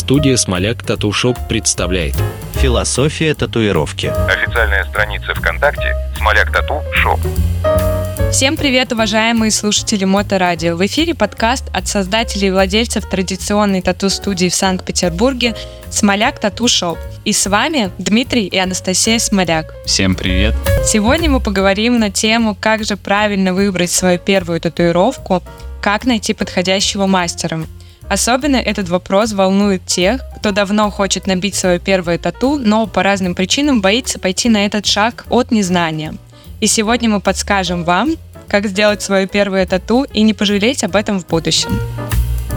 Студия «Смоляк Tattoo Shop» представляет Философия татуировки. Официальная страница ВКонтакте «Смоляк Tattoo Shop». Всем привет, уважаемые слушатели Моторадио. В эфире подкаст от создателей и владельцев традиционной тату-студии в Санкт-Петербурге «Смоляк Tattoo Shop». И с вами Дмитрий и Анастасия Смоляк. Всем привет! Сегодня мы поговорим на тему, как же правильно выбрать свою первую татуировку, как найти подходящего мастера. Особенно этот вопрос волнует тех, кто давно хочет набить свое первое тату, но по разным причинам боится пойти на этот шаг от незнания. И сегодня мы подскажем вам, как сделать свое первое тату и не пожалеть об этом в будущем.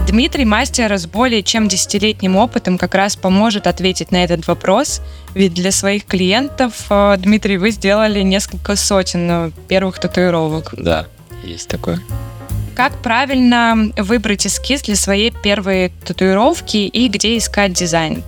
Дмитрий мастер с более чем десятилетним опытом как раз поможет ответить на этот вопрос, ведь для своих клиентов, э, Дмитрий, вы сделали несколько сотен э, первых татуировок. Да, есть такое. Как правильно выбрать эскиз для своей первой татуировки и где искать дизайн?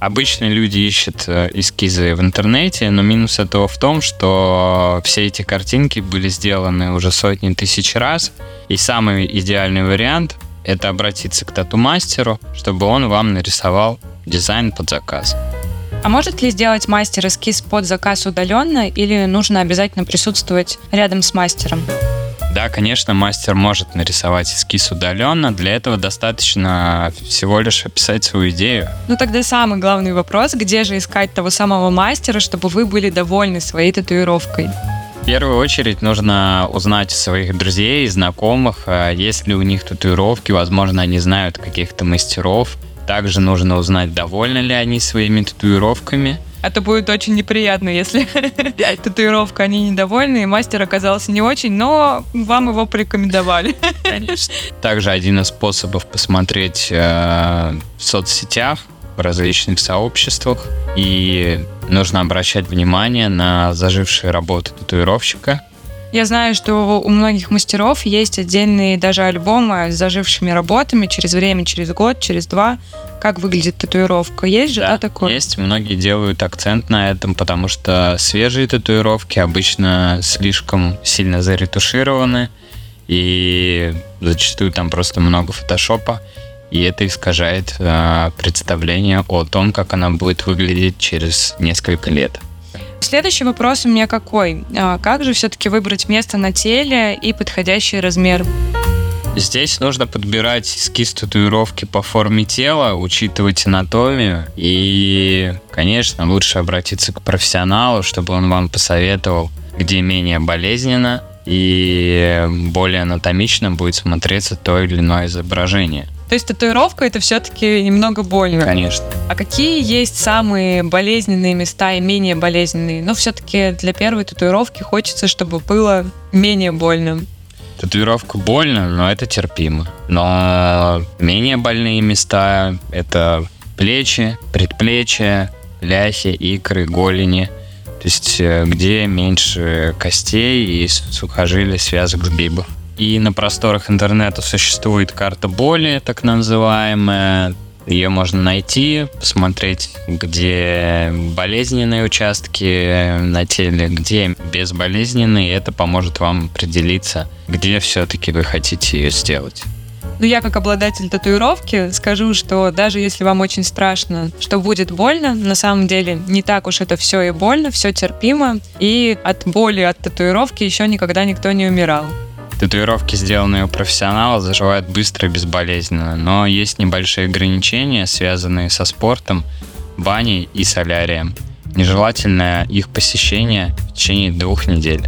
Обычно люди ищут э, эскизы в интернете, но минус этого в том, что все эти картинки были сделаны уже сотни тысяч раз, и самый идеальный вариант — это обратиться к тату-мастеру, чтобы он вам нарисовал дизайн под заказ. А может ли сделать мастер эскиз под заказ удаленно или нужно обязательно присутствовать рядом с мастером? Да, конечно, мастер может нарисовать эскиз удаленно. Для этого достаточно всего лишь описать свою идею. Ну тогда самый главный вопрос, где же искать того самого мастера, чтобы вы были довольны своей татуировкой? В первую очередь нужно узнать своих друзей, знакомых, а есть ли у них татуировки, возможно, они знают каких-то мастеров. Также нужно узнать, довольны ли они своими татуировками – это будет очень неприятно, если татуировка, они недовольны, и мастер оказался не очень, но вам его порекомендовали. Конечно. Также один из способов посмотреть э, в соцсетях, в различных сообществах, и нужно обращать внимание на зажившие работы татуировщика, я знаю, что у многих мастеров есть отдельные даже альбомы с зажившими работами через время, через год, через два. Как выглядит татуировка? Есть же, да, да такое? Есть. Многие делают акцент на этом, потому что свежие татуировки обычно слишком сильно заретушированы, и зачастую там просто много фотошопа, и это искажает э, представление о том, как она будет выглядеть через несколько лет. Следующий вопрос у меня какой? А, как же все-таки выбрать место на теле и подходящий размер? Здесь нужно подбирать эскиз татуировки по форме тела, учитывать анатомию и, конечно, лучше обратиться к профессионалу, чтобы он вам посоветовал, где менее болезненно и более анатомично будет смотреться то или иное изображение. То есть татуировка это все-таки немного больно. Конечно. А какие есть самые болезненные места и менее болезненные? Но все-таки для первой татуировки хочется, чтобы было менее больно. Татуировка больно, но это терпимо. Но менее больные места это плечи, предплечья, ляхи, икры, голени. То есть э, где меньше костей и сухожилий связок сгибов. И на просторах интернета существует карта боли, так называемая. Ее можно найти, посмотреть, где болезненные участки на теле, где безболезненные. Это поможет вам определиться, где все-таки вы хотите ее сделать. Ну, я как обладатель татуировки скажу, что даже если вам очень страшно, что будет больно, на самом деле не так уж это все и больно, все терпимо. И от боли, от татуировки еще никогда никто не умирал. Татуировки, сделанные у профессионала, заживают быстро и безболезненно, но есть небольшие ограничения, связанные со спортом, баней и солярием. Нежелательное их посещение в течение двух недель.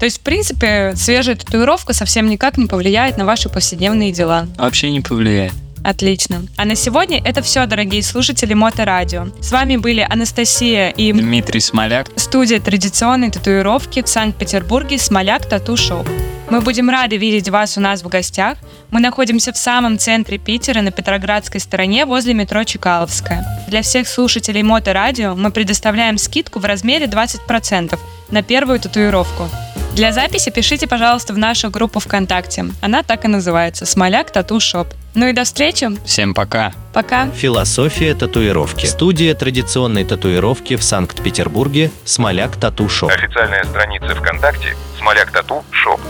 То есть, в принципе, свежая татуировка совсем никак не повлияет на ваши повседневные дела. Вообще не повлияет. Отлично. А на сегодня это все, дорогие слушатели Моторадио. С вами были Анастасия и Дмитрий Смоляк. Студия традиционной татуировки в Санкт-Петербурге Смоляк Tattoo Shop. Мы будем рады видеть вас у нас в гостях. Мы находимся в самом центре Питера на Петроградской стороне возле метро Чкаловская. Для всех слушателей Моторадио мы предоставляем скидку в размере 20% на первую татуировку. Для записи пишите, пожалуйста, в нашу группу ВКонтакте. Она так и называется «Смоляк Tattoo Shop». Ну и до встречи. Всем пока. Пока. Философия татуировки. Студия традиционной татуировки в Санкт-Петербурге «Смоляк Tattoo Shop». Официальная страница ВКонтакте «Смоляк Тату Шоп».